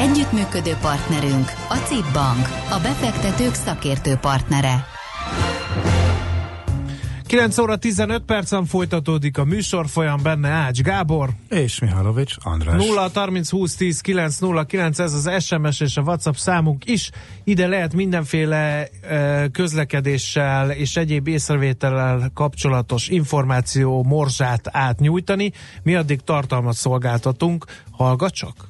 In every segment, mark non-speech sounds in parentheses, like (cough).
Együttműködő partnerünk a CIP Bank, a befektetők szakértő partnere. 9 óra 15 percen folytatódik a műsor folyam benne Ács Gábor. És Mihálovics András. 0 30 20 10 9 0 9 ez az SMS és a WhatsApp számunk is. Ide lehet mindenféle közlekedéssel és egyéb észrevétellel kapcsolatos információ morzsát átnyújtani. Mi addig tartalmat szolgáltatunk. Hallgat csak!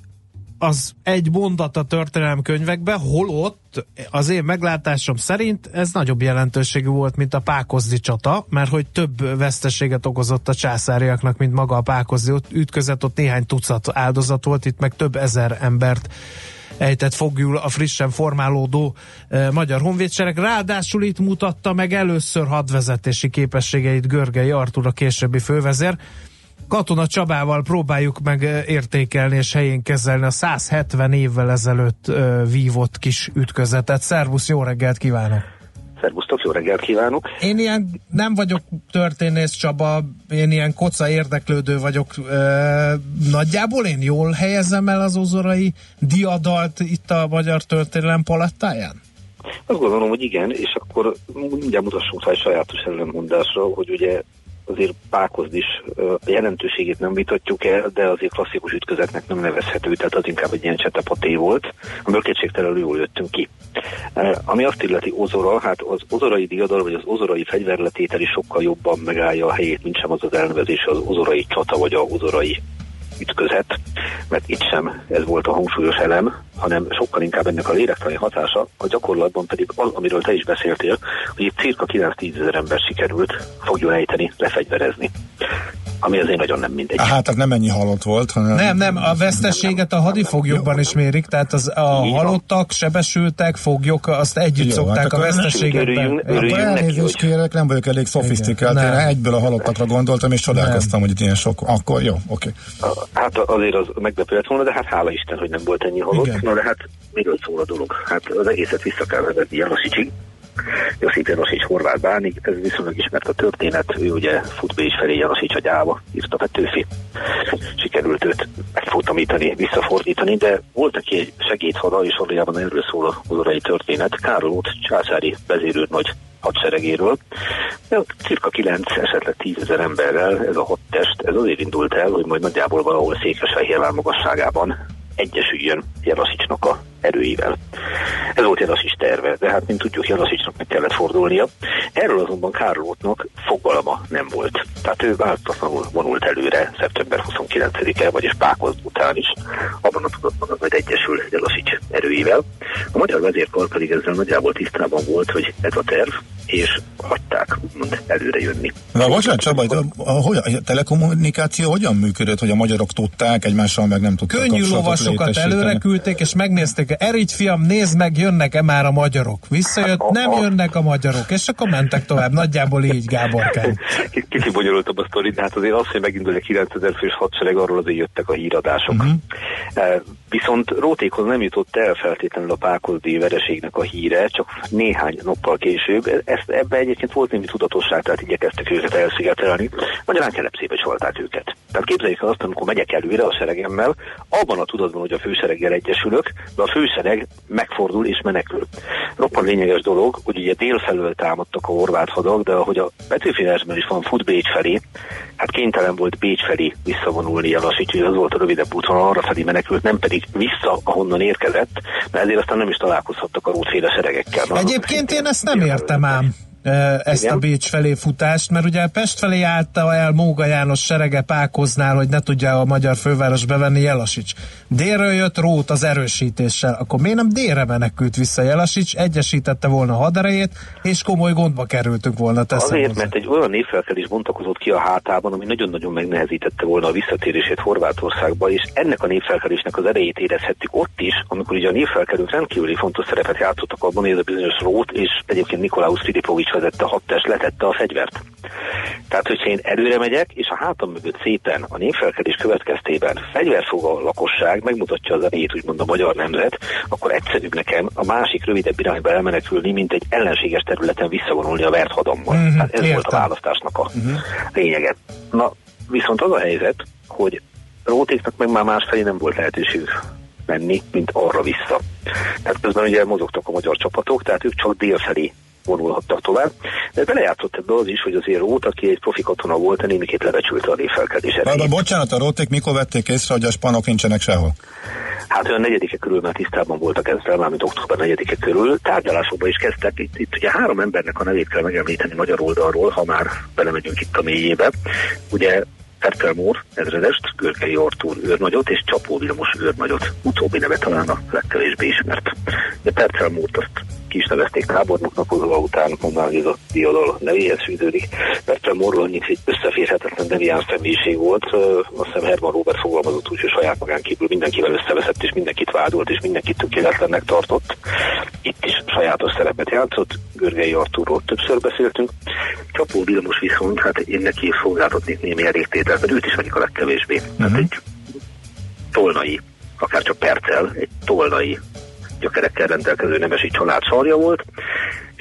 az egy mondat a történelem könyvekben, holott az én meglátásom szerint ez nagyobb jelentőségű volt, mint a Pákozdi csata, mert hogy több veszteséget okozott a császáriaknak, mint maga a Pákozdi ütközet, ott néhány tucat áldozat volt, itt meg több ezer embert ejtett fogjul a frissen formálódó e, magyar honvédsereg. Ráadásul itt mutatta meg először hadvezetési képességeit Görgei Artur, a későbbi fővezér, Katona Csabával próbáljuk meg értékelni és helyén kezelni a 170 évvel ezelőtt vívott kis ütközetet. Szervusz, jó reggelt kívánok! Szervusztok, jó reggelt kívánok! Én ilyen nem vagyok történész Csaba, én ilyen koca érdeklődő vagyok. Nagyjából én jól helyezem el az ozorai diadalt itt a magyar történelem palettáján? Azt gondolom, hogy igen, és akkor mindjárt mutassunk rá egy sajátos ellenmondásra, hogy ugye azért Pákozd is a jelentőségét nem vitatjuk el, de azért klasszikus ütközetnek nem nevezhető, tehát az inkább egy ilyen csetepaté volt, amiből kétségtelenül jól jöttünk ki. Ami azt illeti Ozora, hát az ozorai diadal, vagy az ozorai fegyverletétel is sokkal jobban megállja a helyét, mint sem az az elnevezés, az ozorai csata, vagy a ozorai ütközet, mert itt sem ez volt a hangsúlyos elem, hanem sokkal inkább ennek a lélektani hatása, a gyakorlatban pedig az, amiről te is beszéltél, hogy itt cirka 9-10 ezer ember sikerült fogjon ejteni, lefegyverezni ami azért nagyon nem mindegy. Hát, hát nem ennyi halott volt, hanem... Nem, nem, a veszteséget a hadifoglyokban is mérik, tehát az, a Így halottak, van. sebesültek, foglyok, azt együtt Jó, szokták hát a veszteséget. Örüljünk, örüljünk akkor elnézést kérek, nem vagyok elég szofisztikált, én egyből a halottakra gondoltam, és csodálkoztam, hogy itt ilyen sok. Akkor jó, oké. Okay. Hát azért az meglepő volna, de hát hála Isten, hogy nem volt ennyi halott. Igen. Na de hát miről szól a dolog? Hát az egészet vissza kell vezetni Janosicsig, Josip Janosics horvát bánik, ez viszonylag ismert a történet, ő ugye fut Bécs felé Janosics agyába, írta Petőfi. Sikerült őt megfutamítani, visszafordítani, de volt aki egy segédhada, és valójában erről szól az orai történet. Károlt császári vezérőr nagy hadseregéről. Cirka 9, esetleg 10 ezer emberrel ez a hat test, ez azért indult el, hogy majd nagyjából valahol Székesfehérvár magasságában egyesüljön Janasicsnak a erőivel. Ez volt Janasics terve, de hát mint tudjuk, Janasicsnak meg kellett fordulnia. Erről azonban Kárlótnak fogalma nem volt. Tehát ő változatlanul vonult előre szeptember 29-e, vagyis Pákoz után is, abban a tudatban, hogy egyesül Janasics erőivel. A magyar vezérkar pedig ezzel nagyjából tisztában volt, hogy ez a terv, és hagyták úgymond előre jönni. Na, bocsánat, Csaba, a, a, a, a telekommunikáció hogyan működött, hogy a magyarok tudták, egymással meg nem tudták Könnyű lovasokat előre küldték, és megnézték, Erigy fiam, nézd meg, jönnek-e már a magyarok. Visszajött, nem jönnek a magyarok, és akkor mentek tovább. Nagyjából így, Gáborkán. (laughs) Kicsi bonyolultabb a sztori, de hát azért az, hogy megindul egy 9000 fős hadsereg, arról azért jöttek a híradások. Uh-huh. Viszont Rótékhoz nem jutott el feltétlenül a Pákozdi vereségnek a híre, csak néhány nappal később. Ezt, ebbe egyébként volt némi tudatosság, tehát igyekeztek őket elszigetelni. Magyarán kelepszébe csalták őket. Tehát képzeljék el azt, amikor megyek előre a seregemmel, abban a tudatban, hogy a fősereggel egyesülök, de a fősereg megfordul és menekül. Roppan lényeges dolog, hogy ugye délfelől támadtak a horvát hadak, de ahogy a Petőfi is van, fut Bécs felé, hát kénytelen volt Bécs felé visszavonulni Jelasics, hogy az volt a rövidebb útvonal, arra felé menekült, nem pedig vissza, ahonnan érkezett, mert ezért aztán nem is találkozhattak a rótféle seregekkel. Egyébként én ezt nem értem ám. Ezt Igen. a Bécs felé futást, mert ugye Pest felé állta el Móga János serege Pákoznál, hogy ne tudja a magyar főváros bevenni Jelasics. Délről jött Rót az erősítéssel, akkor miért nem délre menekült vissza Jelasics, egyesítette volna haderejét, és komoly gondba kerültünk volna. Azért, hozzá. mert egy olyan névfelkelés bontakozott ki a hátában, ami nagyon-nagyon megnehezítette volna a visszatérését Horvátországba, és ennek a névfelkelésnek az erejét érezhettük ott is, amikor ugye a névfelkelők rendkívüli fontos szerepet játszottak abban, hogy ez a bizonyos Rót és egyébként Nikolaus Filipovics vezette hadtest letette a fegyvert. Tehát, hogyha én előre megyek, és a hátam mögött szépen a népfelkedés következtében fegyverfog a lakosság, megmutatja az erejét, úgymond a magyar nemzet, akkor egyszerűbb nekem a másik rövidebb irányba elmenekülni, mint egy ellenséges területen visszavonulni a vert hadammal. Mm-hmm, hát ez értem. volt a választásnak a mm-hmm. lényege. Na, viszont az a helyzet, hogy Rótéknak meg már másfelé nem volt lehetőség menni, mint arra vissza. Tehát közben ugye mozogtak a magyar csapatok, tehát ők csak délfelé vonulhattak tovább. De belejátszott ebbe az is, hogy azért Rót, aki egy profi katona volt, némiként lebecsülte a névfelkelés De bocsánat, a Róték mikor vették észre, hogy a spanok nincsenek sehol? Hát olyan negyedike körül már tisztában voltak ezzel, mármint október negyedike körül. Tárgyalásokba is kezdtek. Itt, itt ugye három embernek a nevét kell megemlíteni magyar oldalról, ha már belemegyünk itt a mélyébe. Ugye Ferkel Mór, ezredest, Görgei Artúr őrnagyot és Csapó Vilmos őrnagyot. Utóbbi neve talán a legkevésbé ismert. De Percel Mórt azt ki is nevezték tábornoknak, Kozova után mondanám, hogy ez a diadal nevéhez fűződik. Mór annyit egy összeférhetetlen devián személyiség volt. Azt hiszem Herman Robert fogalmazott úgy, hogy saját magán kívül mindenkivel összeveszett, és mindenkit vádolt, és mindenkit tökéletlennek tartott. Itt is sajátos szerepet játszott. Görgei Artúrról többször beszéltünk. Csapó Vilmos viszont, hát én neki szolgáltatnék némi elégtételt, mert őt is vagyok a legkevésbé. Uh-huh. Hát egy tolnai, akár csak percel, egy tolnai gyökerekkel rendelkező nemesi család sarja volt,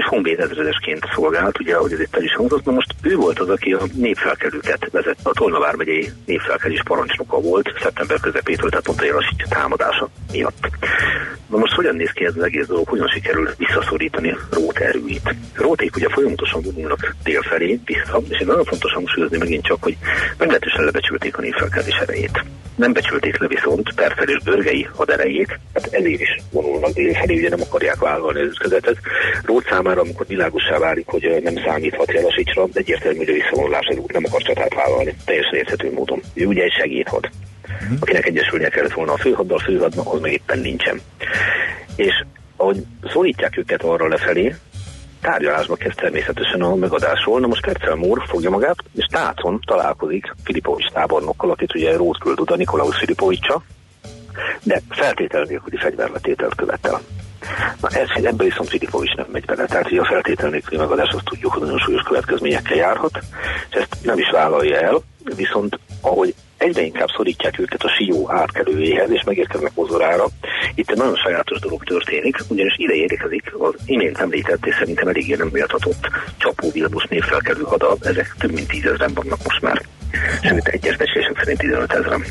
és honvéd ezredesként szolgált, ugye, ahogy ez itt el is hangzott, na most ő volt az, aki a népfelkelőket vezette, a Tolna megyei népfelkelés parancsnoka volt szeptember közepétől, tehát pont a Jelasics támadása miatt. Na most hogyan néz ki ez az egész dolog, hogyan sikerül visszaszorítani Rót erőit? Róték ugye folyamatosan vonulnak délfelé vissza, és én nagyon fontos hangsúlyozni megint csak, hogy meglehetősen lebecsülték a népfelkelés erejét. Nem becsülték le viszont Perfer és Börgei haderejét, hát ezért is vonulnak délfelé, ugye nem akarják vállalni az ütközetet. Rót számára, amikor világosá válik, hogy nem számíthat Jelasicsra, egyértelmű, hogy a visszavonulás az út nem akar csatát vállalni, teljesen érthető módon. Ő ugye egy segédhad uh-huh. akinek egyesülnie kellett volna a főhaddal, a főhadnak, az meg éppen nincsen. És ahogy szólítják őket arra lefelé, tárgyalásba kezd természetesen a megadásról. Na most Percel Mór fogja magát, és Tácon találkozik Filipovics tábornokkal, akit ugye Rót küld oda Nikolaus Filipovicsa, de feltétel nélküli fegyverletételt követel. Na ez, ebből viszont Filipovics nem megy bele, tehát hogy a feltétel nélküli megadás azt tudjuk, hogy nagyon súlyos következményekkel járhat, és ezt nem is vállalja el, viszont ahogy egyre inkább szorítják őket a Sió átkelőjéhez, és megérkeznek Ozorára. Itt egy nagyon sajátos dolog történik, ugyanis ide érkezik az imént említett, és szerintem eléggé nem méltatott csapó Vilbus névfelkelő hada, ezek több mint tízezren vannak most már. Sőt, egyes becslések szerint 15 ezeren.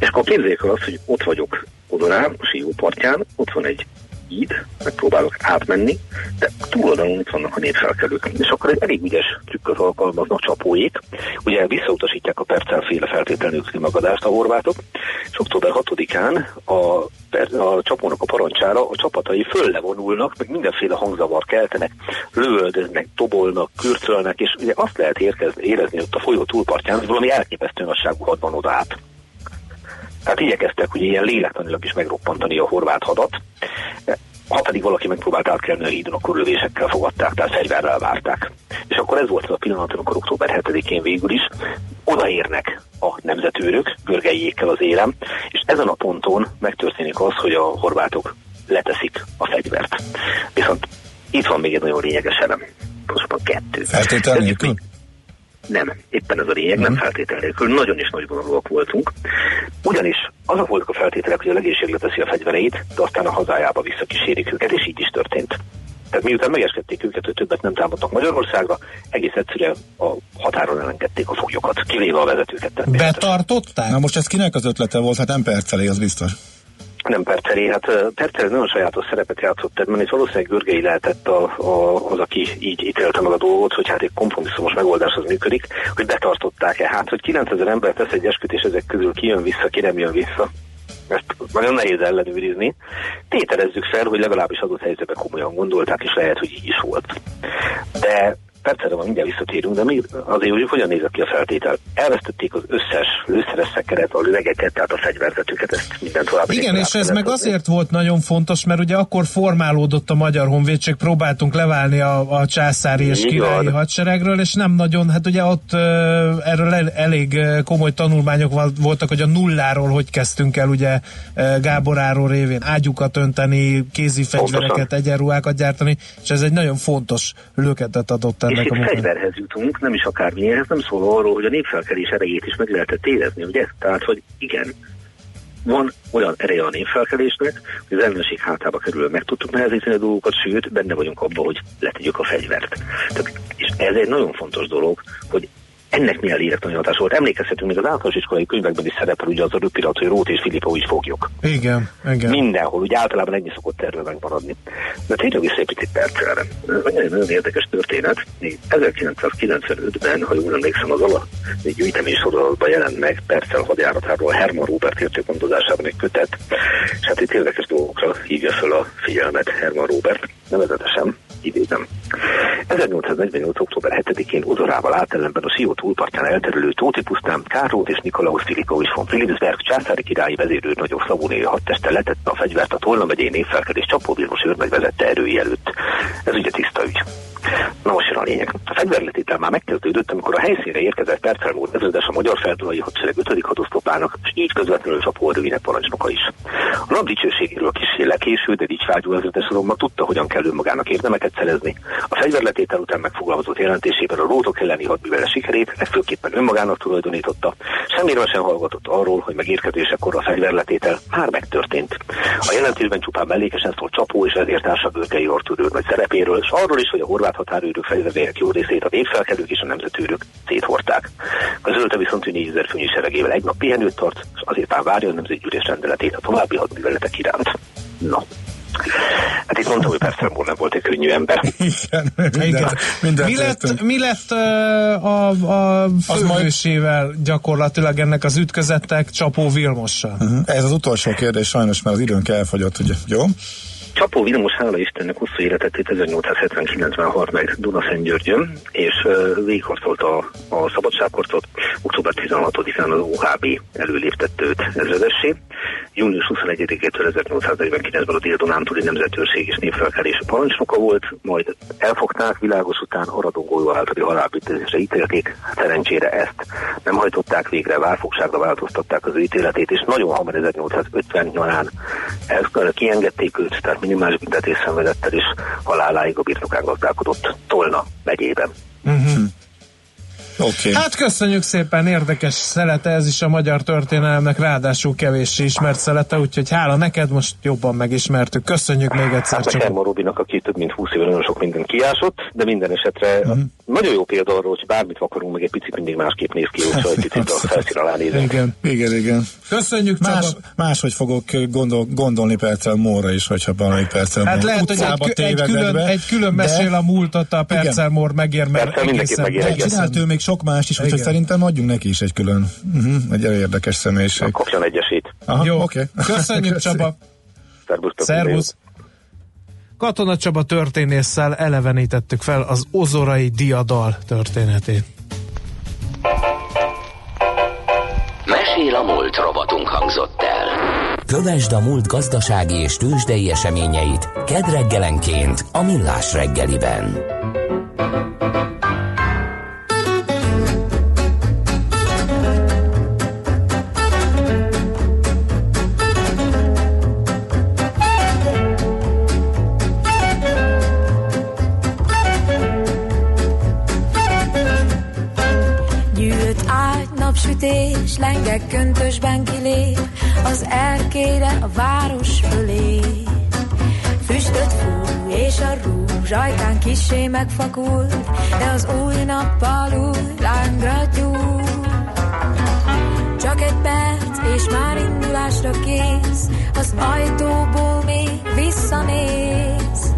És akkor képzeljék el azt, hogy ott vagyok Odorán, a Sió partján, ott van egy híd, megpróbálok átmenni, de túloldalon itt vannak a népfelkelők. És akkor egy elég ügyes trükköt alkalmaznak csapóik. Ugye visszautasítják a percelféle feltételnő magadást a horvátok, és október 6-án a, a csapónak a parancsára a csapatai föllevonulnak, meg mindenféle hangzavar keltenek, lövöldöznek, tobolnak, kürcölnek, és ugye azt lehet érkezni, érezni ott a folyó túlpartján, hogy valami elképesztő nagyságú had van oda át. Tehát igyekeztek hogy ilyen lélektanilag is megroppantani a horvát hadat. Ha pedig valaki megpróbált átkelni a hídon, akkor lövésekkel fogadták, tehát fegyverrel várták. És akkor ez volt az a pillanat, amikor október 7-én végül is odaérnek a nemzetőrök, görgeiékkel az élem, és ezen a ponton megtörténik az, hogy a horvátok leteszik a fegyvert. Viszont itt van még egy nagyon lényeges elem. Pontosabban kettő. Feltétel nélkül? Nem, éppen ez a lényeg, nem, nem feltétel nélkül. Nagyon is nagy vonalúak voltunk. Ugyanis azok voltak a feltételek, hogy a legénység leteszi a fegyvereit, de aztán a hazájába visszakísérik őket, és így is történt. Tehát miután megeskedték őket, hogy többet nem támadtak Magyarországra, egész egyszerűen a határon elengedték a foglyokat, kivéve a vezetőket. Betartották? Na most ez kinek az ötlete volt? Hát nem percelé, az biztos nem Perceri, hát Perceri nagyon sajátos szerepet játszott ebben, és valószínűleg Görgei lehetett a, a, az, aki így ítélte meg a dolgot, hogy hát egy kompromisszumos megoldás az működik, hogy betartották-e. Hát, hogy 9000 ember tesz egy esküt, ezek közül ki jön vissza, ki nem jön vissza. ezt nagyon nehéz ellenőrizni. Tételezzük fel, hogy legalábbis adott helyzetben komolyan gondolták, és lehet, hogy így is volt. De percre van, mindjárt visszatérünk, de még azért, hogy hogyan nézett ki a feltétel. Elvesztették az összes lőszeres szekeret, a lövegeket, tehát a fegyverzetüket, ezt minden tovább. Igen, és ez meg azért volt nagyon fontos, mert ugye akkor formálódott a Magyar Honvédség, próbáltunk leválni a, a császári és királyi hadseregről, és nem nagyon, hát ugye ott erről elég komoly tanulmányok voltak, hogy a nulláról hogy kezdtünk el ugye Gáboráról révén ágyukat önteni, kézi fegyvereket, egyenruhákat gyártani, és ez egy nagyon fontos löketet adott és itt fegyverhez jutunk, nem is akármilyenhez, nem szól arról, hogy a népfelkelés erejét is meg lehetett érezni, ugye? Tehát, hogy igen, van olyan ereje a népfelkelésnek, hogy az ellenség hátába kerül, meg tudtuk nehezíteni a dolgokat, sőt, benne vagyunk abban, hogy letegyük a fegyvert. Tehát, és ez egy nagyon fontos dolog, hogy ennek milyen lélektani hatás volt. Emlékezhetünk, még az általános iskolai könyvekben is szerepel ugye az a röpirat, hogy Rót és Filippa úgy fogjuk. Igen, igen. Mindenhol, ugye általában ennyi szokott terve megmaradni. De tényleg vissza egy percre. Ez egy nagyon érdekes történet. 1995-ben, ha jól emlékszem, az alatt egy gyűjtemény sorolatban jelent meg Percel hadjáratáról Herman Robert értőgondozásában egy kötet, és hát itt érdekes dolgokra hívja fel a figyelmet Herman Robert, nevezetesen idézem. 1848. október 7-én Uzorával átellenben a Sió túlpartján elterülő Tóti pusztán Kárót és Nikolaus Filikovics von Philipsberg császári királyi nagyobb szabónéja hadteste letette a fegyvert a Tolna megyei névfelkedés csapóbírmos őrnagy vezette erői előtt. Ez ugye tiszta ügy. Na most jön a lényeg. A fegyverletétel már megkezdődött, amikor a helyszínre érkezett Percel úr ezredes a magyar feltulai hadsereg 5. hadosztopának, és így közvetlenül csapó erőinek parancsnoka is. A nap dicsőségéről kis lekéső, de fágyó ezredes azonban tudta, hogyan kell önmagának érdemeket szerezni. A fegyverletétel után megfogalmazott jelentésében a rótok elleni hadművele sikerét legfőképpen önmagának tulajdonította. Semmiről sem hallgatott arról, hogy megérkezésekor a fegyverletétel már megtörtént. A jelentésben csupán mellékesen szól csapó és ezért társa bőrkei ortúrőr nagy szerepéről, és arról is, hogy a horvát határőrök fegyvervének jó részét a népfelkelők és a nemzetőrök széthorták. Közölte viszont, hogy 4000 főnyi seregével egy nap pihenőt tart, és azért már várja a nemzetgyűlés rendeletét a további hadműveletek iránt. Na, Hát itt mondtam, hogy persze nem volt egy könnyű ember. Igen, minden, (laughs) Igen. Minden mi, lett, mi lett a, a főhősével gyakorlatilag ennek az ütközettek Csapó Vilmossal? Uh-huh. Ez az utolsó kérdés sajnos, mert az időnk elfogyott, ugye? Jó? Csapó Vilmos, hála Istennek, hosszú életet 1879-ben halt meg Dunaszentgyörgyön, és végigharcolta a, a szabadságkorcot. Október 16-án az OHB előléptett őt ezredessé. Június 21-től 1849-ben a Dél-Dunántúli Nemzetőrség és Népfelkelés parancsnoka volt, majd elfogták világos után Aradongoló általi halálbüntetésre ítélték. Szerencsére ezt nem hajtották végre, válfogságra változtatták az ő ítéletét, és nagyon hamar 1850 nyarán kiengedték őt, tehát minimális büntetés szenvedett el, és haláláig a birtokán gazdálkodott Tolna megyében. Uh-huh. Okay. Hát köszönjük szépen, érdekes szelete, ez is a magyar történelemnek ráadásul kevés ismert szelete, úgyhogy hála neked, most jobban megismertük. Köszönjük még egyszer. Hát csak. A Robinak, aki több mint 20 éve nagyon sok mindent kiásott, de minden esetre uh-huh. nagyon jó példa arról, hogy bármit akarunk, meg egy picit mindig másképp néz ki, úgyhogy egy picit a felszín alá nézünk. Igen, igen, igen. Köszönjük Más, Máshogy fogok gondol, gondolni perccel Móra is, hogyha valamelyik perccel Hát lehet, hogy egy, egy, külön, egy külön mesél a múltat, a perccel Mór megér, mert egészen, egészen. még sok más is, úgyhogy szerintem adjunk neki is egy külön, uh-huh, egy érdekes személyiség. Kapjon egy esélyt. Aha, Jó, okay. köszönjük Csaba. Szervusz. Katona Csaba történésszel elevenítettük fel az ozorai diadal történetét. Mesél a múlt robotunk hangzott el. Kövesd a múlt gazdasági és tőzsdei eseményeit kedreggelenként a Millás reggeliben. A város fölé. Füstöt fúj, és a rúzs ajkán kisé megfakult, de az új nappal új lángra gyúl. Csak egy perc, és már indulásra kész, az ajtóból még visszanéz.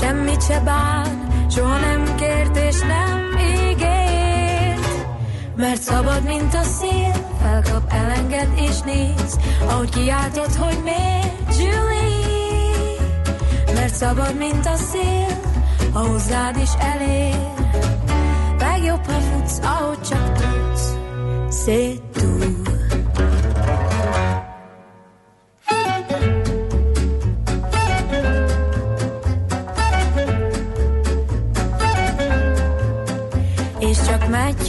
Semmit se bán, soha nem kért és nem mert szabad, mint a szél, felkap, elenged és néz, ahogy kiáltod, hogy miért, Julie, mert szabad, mint a szél, ha hozzád is elér.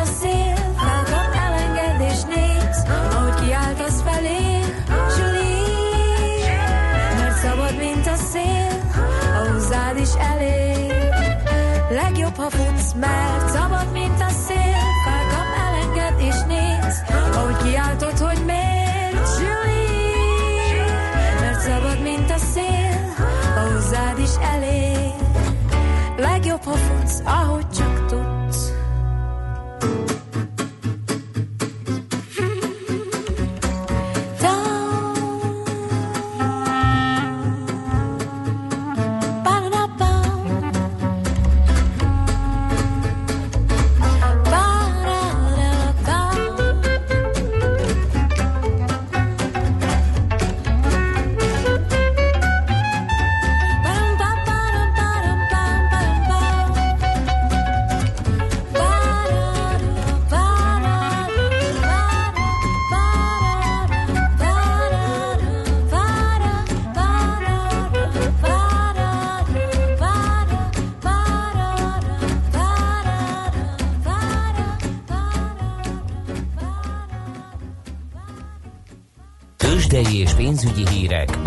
a szél, felkap elengedés néz, ahogy kiáltasz felé, Julie, mert szabad, mint a szél, a hozzád is elér. Legjobb, ha futsz, mert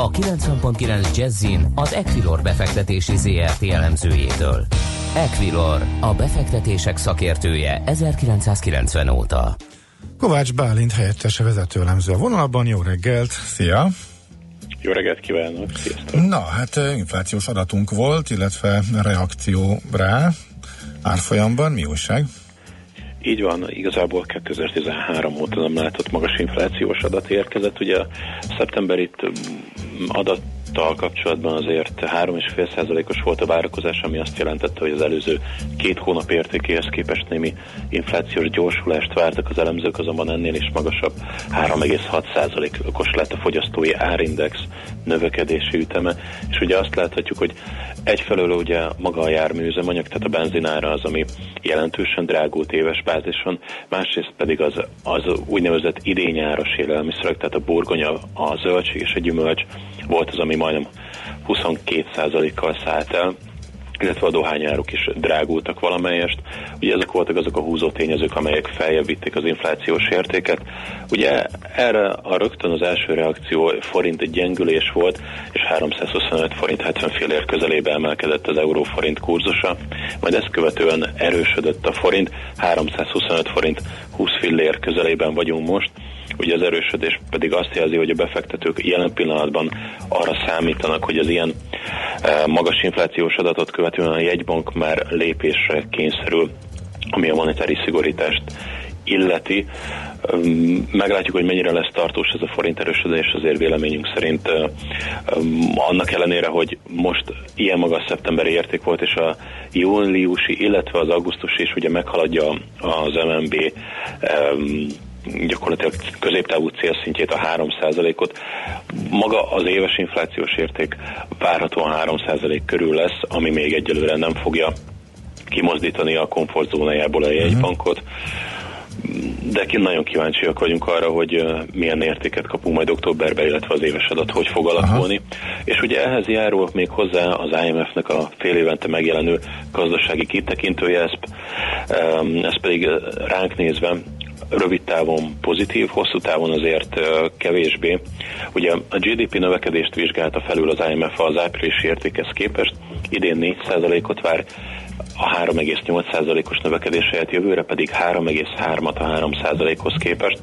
a 90.9 Jazzin az Equilor befektetési ZRT elemzőjétől. Equilor, a befektetések szakértője 1990 óta. Kovács Bálint helyettes vezető elemző a vonalban. Jó reggelt! Szia! Jó reggelt kívánok! Sziasztok! Na, hát inflációs adatunk volt, illetve reakció rá árfolyamban. Mi újság? Így van, igazából 2013 óta nem látott magas inflációs adat érkezett. Ugye szeptember itt mm, adat tal kapcsolatban azért 3,5%-os volt a várakozás, ami azt jelentette, hogy az előző két hónap értékéhez képest némi inflációs gyorsulást vártak. Az elemzők, azonban ennél is magasabb 3,6%-os lett a fogyasztói árindex növekedési üteme, és ugye azt láthatjuk, hogy egyfelől ugye maga a járműüzemanyag, tehát a benzinára az, ami jelentősen drágult éves bázison, másrészt pedig az, az úgynevezett idényáros élelmiszerek, tehát a burgonya, a zöldség és a gyümölcs volt az, ami majdnem 22%-kal szállt el, illetve a dohányáruk is drágultak valamelyest. Ugye ezek voltak azok a húzó tényezők, amelyek feljebb vitték az inflációs értéket. Ugye erre a rögtön az első reakció forint gyengülés volt, és 325 forint 70 fillér közelébe emelkedett az euró-forint kurzusa, majd ezt követően erősödött a forint, 325 forint 20 fillér közelében vagyunk most, Ugye az erősödés pedig azt jelzi, hogy a befektetők jelen pillanatban arra számítanak, hogy az ilyen e, magas inflációs adatot követően a jegybank már lépésre kényszerül, ami a monetáris szigorítást illeti, meglátjuk, hogy mennyire lesz tartós ez a forint erősödés, azért véleményünk szerint annak ellenére, hogy most ilyen magas szeptemberi érték volt, és a júliusi, illetve az augusztusi is ugye meghaladja az MNB gyakorlatilag középtávú célszintjét, a 3%-ot. Maga az éves inflációs érték várhatóan 3% körül lesz, ami még egyelőre nem fogja kimozdítani a komfortzónájából a jegybankot. Uh-huh de nagyon kíváncsiak vagyunk arra, hogy milyen értéket kapunk majd októberben, illetve az éves adat hogy fog alakulni. Aha. És ugye ehhez járul még hozzá az IMF-nek a fél évente megjelenő gazdasági kitekintője, ez, ez pedig ránk nézve rövid távon pozitív, hosszú távon azért kevésbé. Ugye a GDP növekedést vizsgálta felül az IMF az áprilisi értékhez képest, idén 4%-ot vár, a 3,8%-os növekedés helyett jövőre pedig 3,3-at a 3%-hoz képest.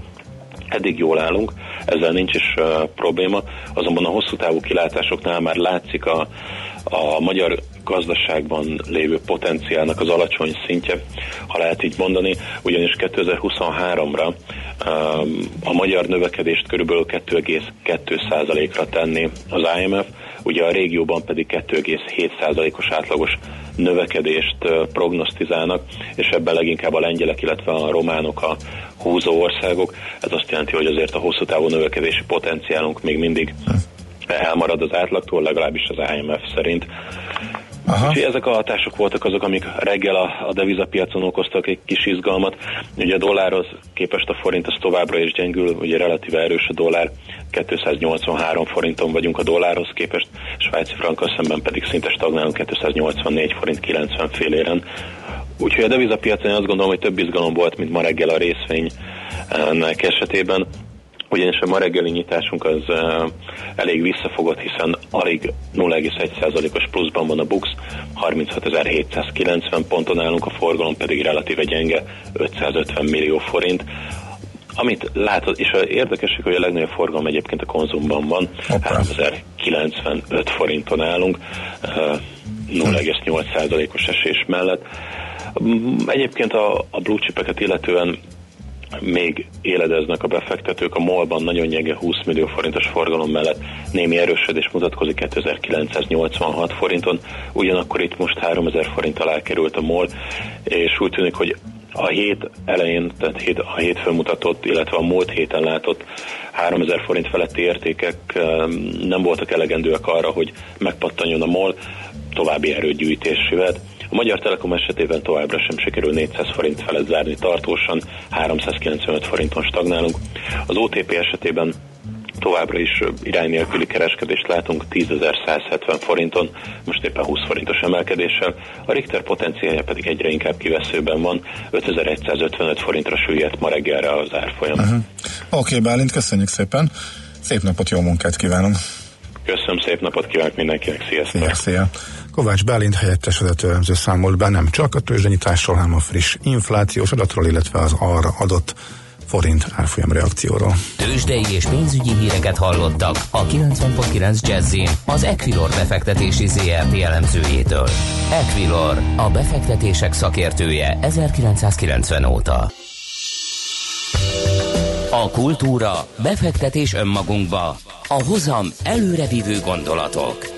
Eddig jól állunk, ezzel nincs is uh, probléma, azonban a hosszú távú kilátásoknál már látszik a, a magyar gazdaságban lévő potenciálnak az alacsony szintje, ha lehet így mondani, ugyanis 2023-ra a magyar növekedést körülbelül 2,2%-ra tenni az IMF, ugye a régióban pedig 2,7%-os átlagos növekedést prognosztizálnak, és ebben leginkább a lengyelek, illetve a románok a húzó országok. Ez azt jelenti, hogy azért a hosszú távú növekedési potenciálunk még mindig elmarad az átlagtól, legalábbis az IMF szerint. Aha. Úgyhogy ezek a hatások voltak azok, amik reggel a, a devizapiacon okoztak egy kis izgalmat. Ugye a dollárhoz képest a forint az továbbra is gyengül, ugye relatíve erős a dollár, 283 forinton vagyunk a dollárhoz képest, svájci frankkal szemben pedig szinte stagnálunk 284 forint 90 féléren. Úgyhogy a devizapiacon azt gondolom, hogy több izgalom volt, mint ma reggel a részvénynek esetében ugyanis a ma reggeli nyitásunk az uh, elég visszafogott, hiszen alig 0,1%-os pluszban van a BUX, 36.790 ponton állunk, a forgalom pedig relatíve gyenge, 550 millió forint. Amit látod, és a érdekesség, hogy a legnagyobb forgalom egyébként a konzumban van, 3095 forinton állunk, uh, 0,8%-os esés mellett. Egyébként a, a blue chipeket illetően még éledeznek a befektetők. A MOL-ban nagyon gyenge 20 millió forintos forgalom mellett némi erősödés mutatkozik 2986 forinton, ugyanakkor itt most 3000 forint alá került a MOL, és úgy tűnik, hogy a hét elején, tehát hét, a hétfőn mutatott, illetve a múlt héten látott 3000 forint feletti értékek nem voltak elegendőek arra, hogy megpattanjon a MOL, további erőgyűjtés jöhet. A Magyar Telekom esetében továbbra sem sikerül 400 forint felett zárni tartósan, 395 forinton stagnálunk. Az OTP esetében továbbra is irány nélküli kereskedést látunk 10.170 forinton, most éppen 20 forintos emelkedéssel, a Richter potenciálja pedig egyre inkább kiveszőben van, 5155 forintra süllyedt ma reggelre az árfolyam. Uh-huh. Oké, okay, Bálint, köszönjük szépen, szép napot, jó munkát kívánunk! Köszönöm, szép napot kívánok mindenkinek, sziasztok! Szia, szia. Kovács Bálint helyettes vezetőelemző számolt be nem csak a tőzsdenyításról, hanem a friss inflációs adatról, illetve az arra adott forint árfolyam reakcióról. Tőzsdei és pénzügyi híreket hallottak a 90.9 jazz az Equilor befektetési ZRT elemzőjétől. Equilor, a befektetések szakértője 1990 óta. A kultúra, befektetés önmagunkba, a hozam előrevívő gondolatok.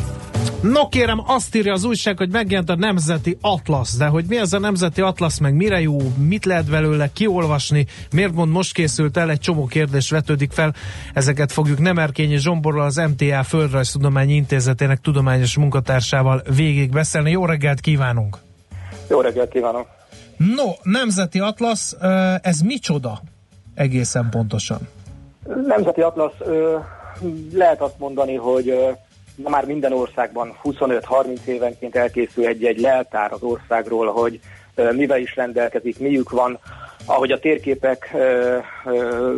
No kérem, azt írja az újság, hogy megjelent a Nemzeti Atlasz, de hogy mi az a Nemzeti Atlasz, meg mire jó, mit lehet belőle kiolvasni, miért mond most készült el, egy csomó kérdés vetődik fel, ezeket fogjuk Nemerkényi Zsomborral, az MTA Földrajztudományi Intézetének tudományos munkatársával végig beszélni. Jó reggelt kívánunk! Jó reggelt kívánok! No, Nemzeti Atlasz, ez micsoda egészen pontosan? Nemzeti Atlasz, lehet azt mondani, hogy ma már minden országban 25-30 évenként elkészül egy-egy leltár az országról, hogy mivel is rendelkezik, miük van, ahogy a térképek ö, ö,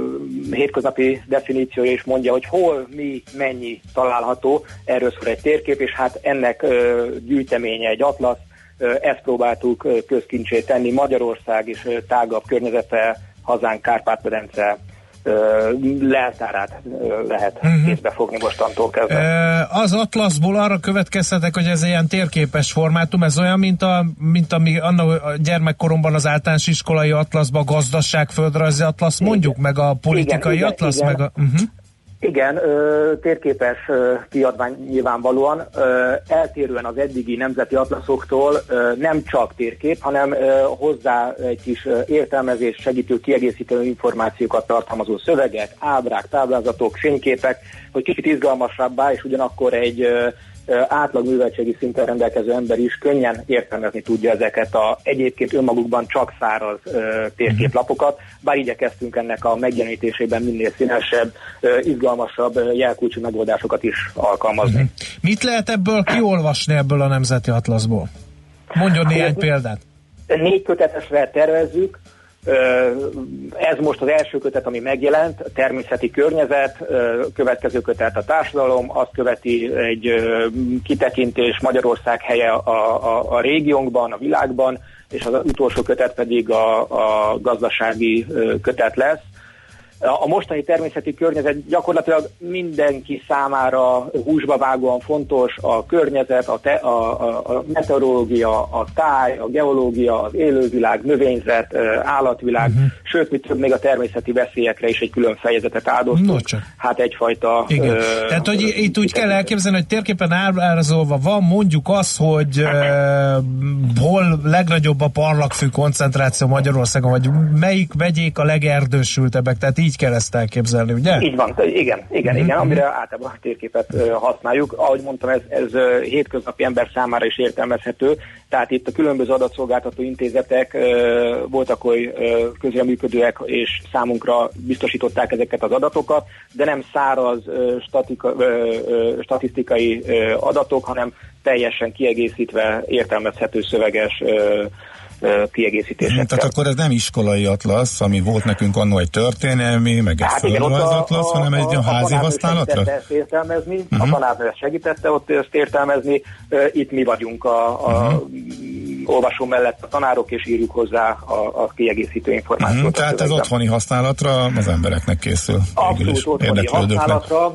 hétköznapi definíciója is mondja, hogy hol, mi, mennyi található, erről szól egy térkép, és hát ennek ö, gyűjteménye egy atlasz, ezt próbáltuk közkincsé tenni. Magyarország és tágabb környezete, hazánk Kárpát-medence leltárát lehet uh-huh. kézbe fogni mostantól kezdve. Az Atlaszból arra következtetek, hogy ez ilyen térképes formátum, ez olyan, mint, a, mint ami annak a gyermekkoromban az általános iskolai atlaszban a gazdaság, földrajzi atlasz, mondjuk meg a politikai igen, atlasz, igen, meg a... Uh-huh. Igen, térképes kiadvány nyilvánvalóan, eltérően az eddigi nemzeti atlaszoktól nem csak térkép, hanem hozzá egy kis értelmezés segítő kiegészítő információkat tartalmazó szövegek, ábrák, táblázatok, fényképek, hogy kicsit izgalmasabbá és ugyanakkor egy átlag műveltségi szinten rendelkező ember is könnyen értelmezni tudja ezeket a egyébként önmagukban csak száraz térképlapokat, bár igyekeztünk ennek a megjelenítésében minél színesebb, izgalmasabb jelkulcsú megoldásokat is alkalmazni. Uh-huh. Mit lehet ebből kiolvasni ebből a Nemzeti Atlaszból? Mondjon néhány hát, példát. Négy kötetesre tervezzük, ez most az első kötet, ami megjelent, a természeti környezet, következő kötet a társadalom, azt követi egy kitekintés Magyarország helye a, a, a régiónkban, a világban, és az utolsó kötet pedig a, a gazdasági kötet lesz. A mostani természeti környezet gyakorlatilag mindenki számára húsba vágóan fontos, a környezet, a, te, a, a, a meteorológia, a táj, a geológia, az élővilág, növényzet, állatvilág, uh-huh. sőt, mit több, még a természeti veszélyekre is egy külön fejezetet áldoztunk. No, hát egyfajta... Igen. Ö, Tehát, hogy itt úgy kell elképzelni, hogy térképen ábrázolva van mondjuk az, hogy uh, hol legnagyobb a parlagfű koncentráció Magyarországon, vagy melyik vegyék a legerdősültebbek, tehát így így kell ezt elképzelni, ugye? Így van, igen, igen, mm-hmm. igen, amire általában a térképet használjuk. Ahogy mondtam, ez, ez hétköznapi ember számára is értelmezhető, tehát itt a különböző adatszolgáltató intézetek voltak oly közreműködőek, és számunkra biztosították ezeket az adatokat, de nem száraz statika, statisztikai adatok, hanem teljesen kiegészítve értelmezhető szöveges uh, kiegészítésekkel. Tehát akkor ez nem iskolai atlasz, ami volt nekünk annó egy történelmi, meg egy hát igen, atlasz, a, hanem egy a, a házi használatra? Ezt értelmezni, uh-huh. a mhm. tanárnő segítette ott ezt értelmezni, itt mi vagyunk a, a uh-huh. olvasó mellett a tanárok, és írjuk hozzá a, a kiegészítő információt. Uh-huh. Tehát ez otthoni használatra az embereknek készül. Abszolút otthoni használatra,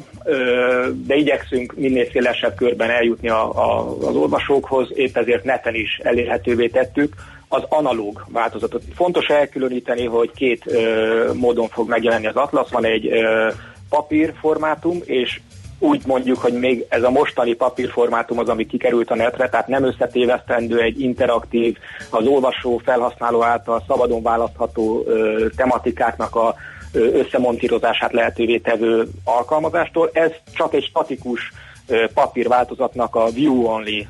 de igyekszünk minél szélesebb körben eljutni a, a, az olvasókhoz, épp ezért neten is elérhetővé tettük, az analóg változatot. Fontos elkülöníteni, hogy két ö, módon fog megjelenni az atlasz. Van egy ö, papírformátum, és úgy mondjuk, hogy még ez a mostani papírformátum az, ami kikerült a netre, tehát nem összetévesztendő egy interaktív, az olvasó, felhasználó által szabadon választható ö, tematikáknak a összemontírozását lehetővé tevő alkalmazástól. Ez csak egy statikus papírváltozatnak a view only,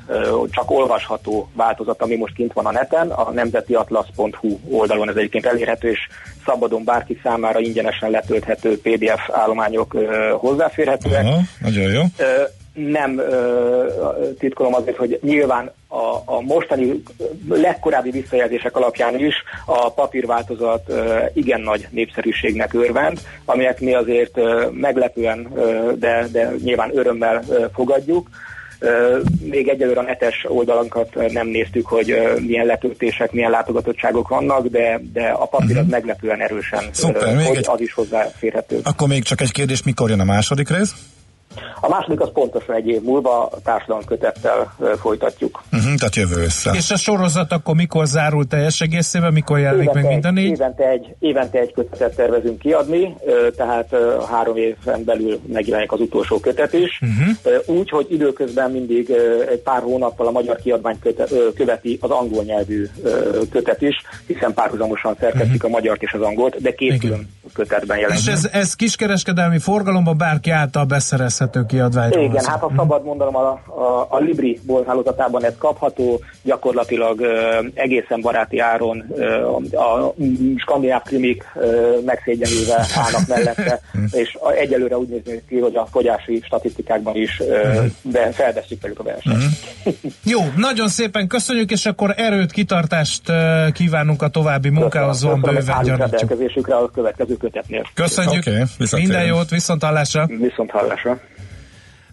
csak olvasható változat, ami most kint van a neten, a nemzetiatlasz.hu oldalon ez egyébként elérhető, és szabadon bárki számára ingyenesen letölthető PDF állományok hozzáférhetőek. Aha, nagyon jó nem titkolom azért, hogy nyilván a, a mostani legkorábbi visszajelzések alapján is a papírváltozat igen nagy népszerűségnek örvend, amelyek mi azért meglepően, de, de nyilván örömmel fogadjuk. Még egyelőre a netes oldalunkat nem néztük, hogy milyen letöltések, milyen látogatottságok vannak, de, de a papír uh-huh. az meglepően erősen, Szuper, hogy egy... az is hozzáférhető. Akkor még csak egy kérdés, mikor jön a második rész? A második az pontosan egy év múlva a társadalom kötettel folytatjuk. Uh-huh, tehát jövő össze. És a sorozat akkor mikor zárul teljes egészében, mikor jelenik meg minden négy? Évente egy, évente egy kötetet tervezünk kiadni, tehát három éven belül megjelenik az utolsó kötet is. Uh-huh. Úgy, hogy időközben mindig egy pár hónappal a magyar kiadvány kötet, követi az angol nyelvű kötet is, hiszen párhuzamosan szerkesztik uh-huh. a magyart és az angolt, de két külön kötetben jelenik. És ez, ez kiskereskedelmi forgalomban bárki által beszerezhető kiadvány. Igen, hát ha szabad mondanom, a, a, a Libri bolthálózatában ez kapható, gyakorlatilag uh, egészen baráti áron uh, a, a skandináv krimik uh, megszégyenülve állnak mellette, és a, egyelőre úgy néz ki, hogy a fogyási statisztikákban is uh, de felveszünk velük a versenyt. Jó, nagyon szépen köszönjük, és akkor erőt, kitartást kívánunk a további munkához, van bőven gyanítjuk. a következő kötetnél. Köszönjük, okay, minden jót, viszont hallásra! Viszont hallásra!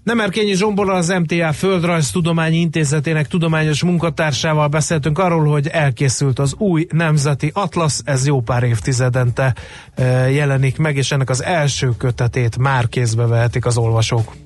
Nemerkényi Zsomborral az MTA Földrajz Tudományi Intézetének tudományos munkatársával beszéltünk arról, hogy elkészült az új nemzeti atlasz, ez jó pár évtizedente jelenik meg, és ennek az első kötetét már kézbe vehetik az olvasók.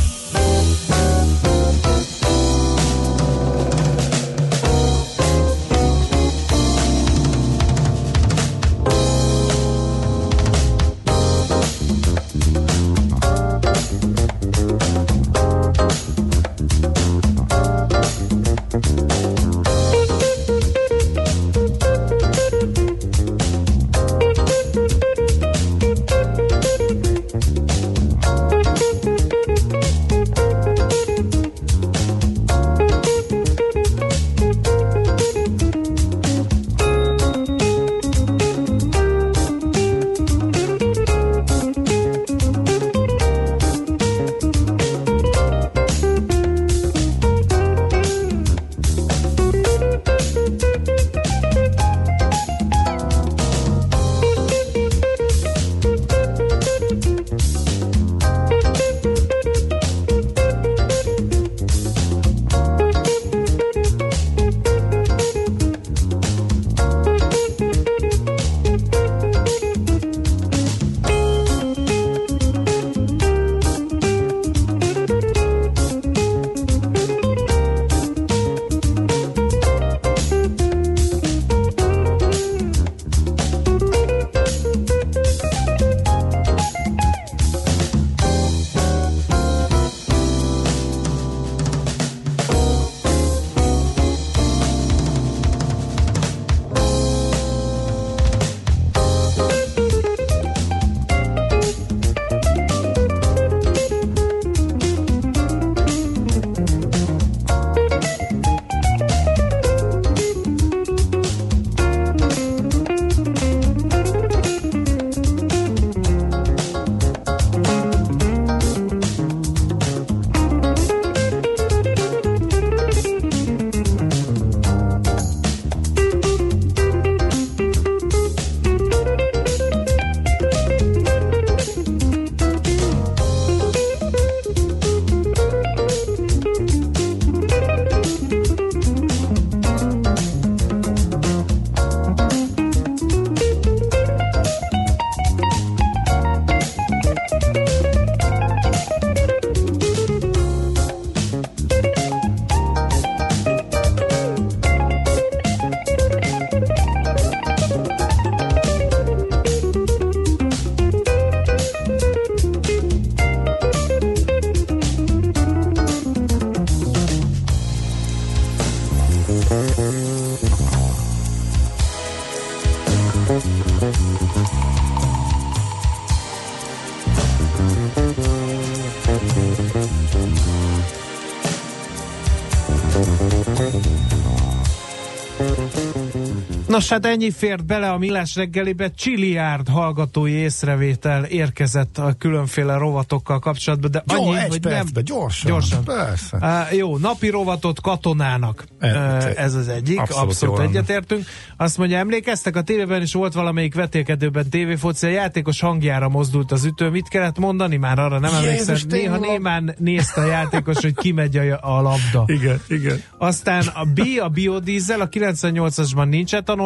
Nos, hát ennyi fért bele a Millás reggelibe. Csiliárd hallgatói észrevétel érkezett a különféle rovatokkal kapcsolatban, de jó, annyi, egy hogy percbe, nem... gyorsan. Gyorsan. Persze. Uh, jó, napi rovatot katonának. E, Uh, ez az egyik, abszolút abszolút, egyetértünk. Azt mondja, emlékeztek, a tévében is volt valamelyik vetélkedőben tévéfoci, a játékos hangjára mozdult az ütő. Mit kellett mondani? Már arra nem emlékszem. Néha tényleg. némán nézte a játékos, hogy kimegy a, a labda. Igen, igen. Aztán a B, a biodízel, a 98-asban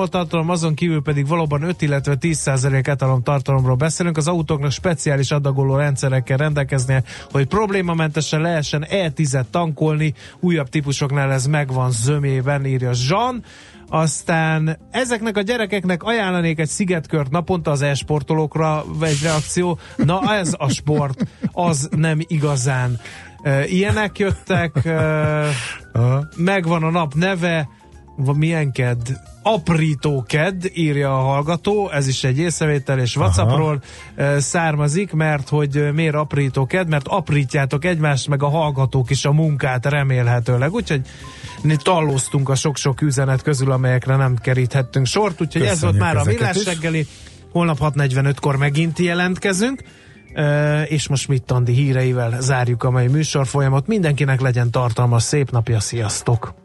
etanoltartalom, azon kívül pedig valóban 5, illetve 10% etalom tartalomról beszélünk. Az autóknak speciális adagoló rendszerekkel rendelkeznie, hogy problémamentesen lehessen E10-et tankolni, újabb típusoknál ez megvan zömében, írja Jean. Aztán ezeknek a gyerekeknek ajánlanék egy szigetkört naponta az e-sportolókra, egy reakció. Na ez a sport, az nem igazán. Ilyenek jöttek, megvan a nap neve, milyen ked? Aprító ked, írja a hallgató, ez is egy észrevétel, és Whatsappról uh, származik, mert hogy uh, miért aprító ked, mert aprítjátok egymást, meg a hallgatók is a munkát remélhetőleg, úgyhogy mi tallóztunk a sok-sok üzenet közül, amelyekre nem keríthettünk sort, úgyhogy ez volt Köszönjük már a Millás reggeli, holnap 6.45-kor megint jelentkezünk, és most mit Tandi híreivel zárjuk a mai műsorfolyamot. Mindenkinek legyen tartalmas, szép napja, sziasztok!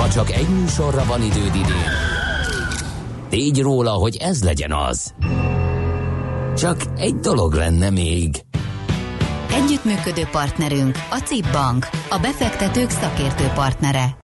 Ha csak egy műsorra van időd idén, tégy róla, hogy ez legyen az. Csak egy dolog lenne még. Együttműködő partnerünk a CIP Bank, a befektetők szakértő partnere.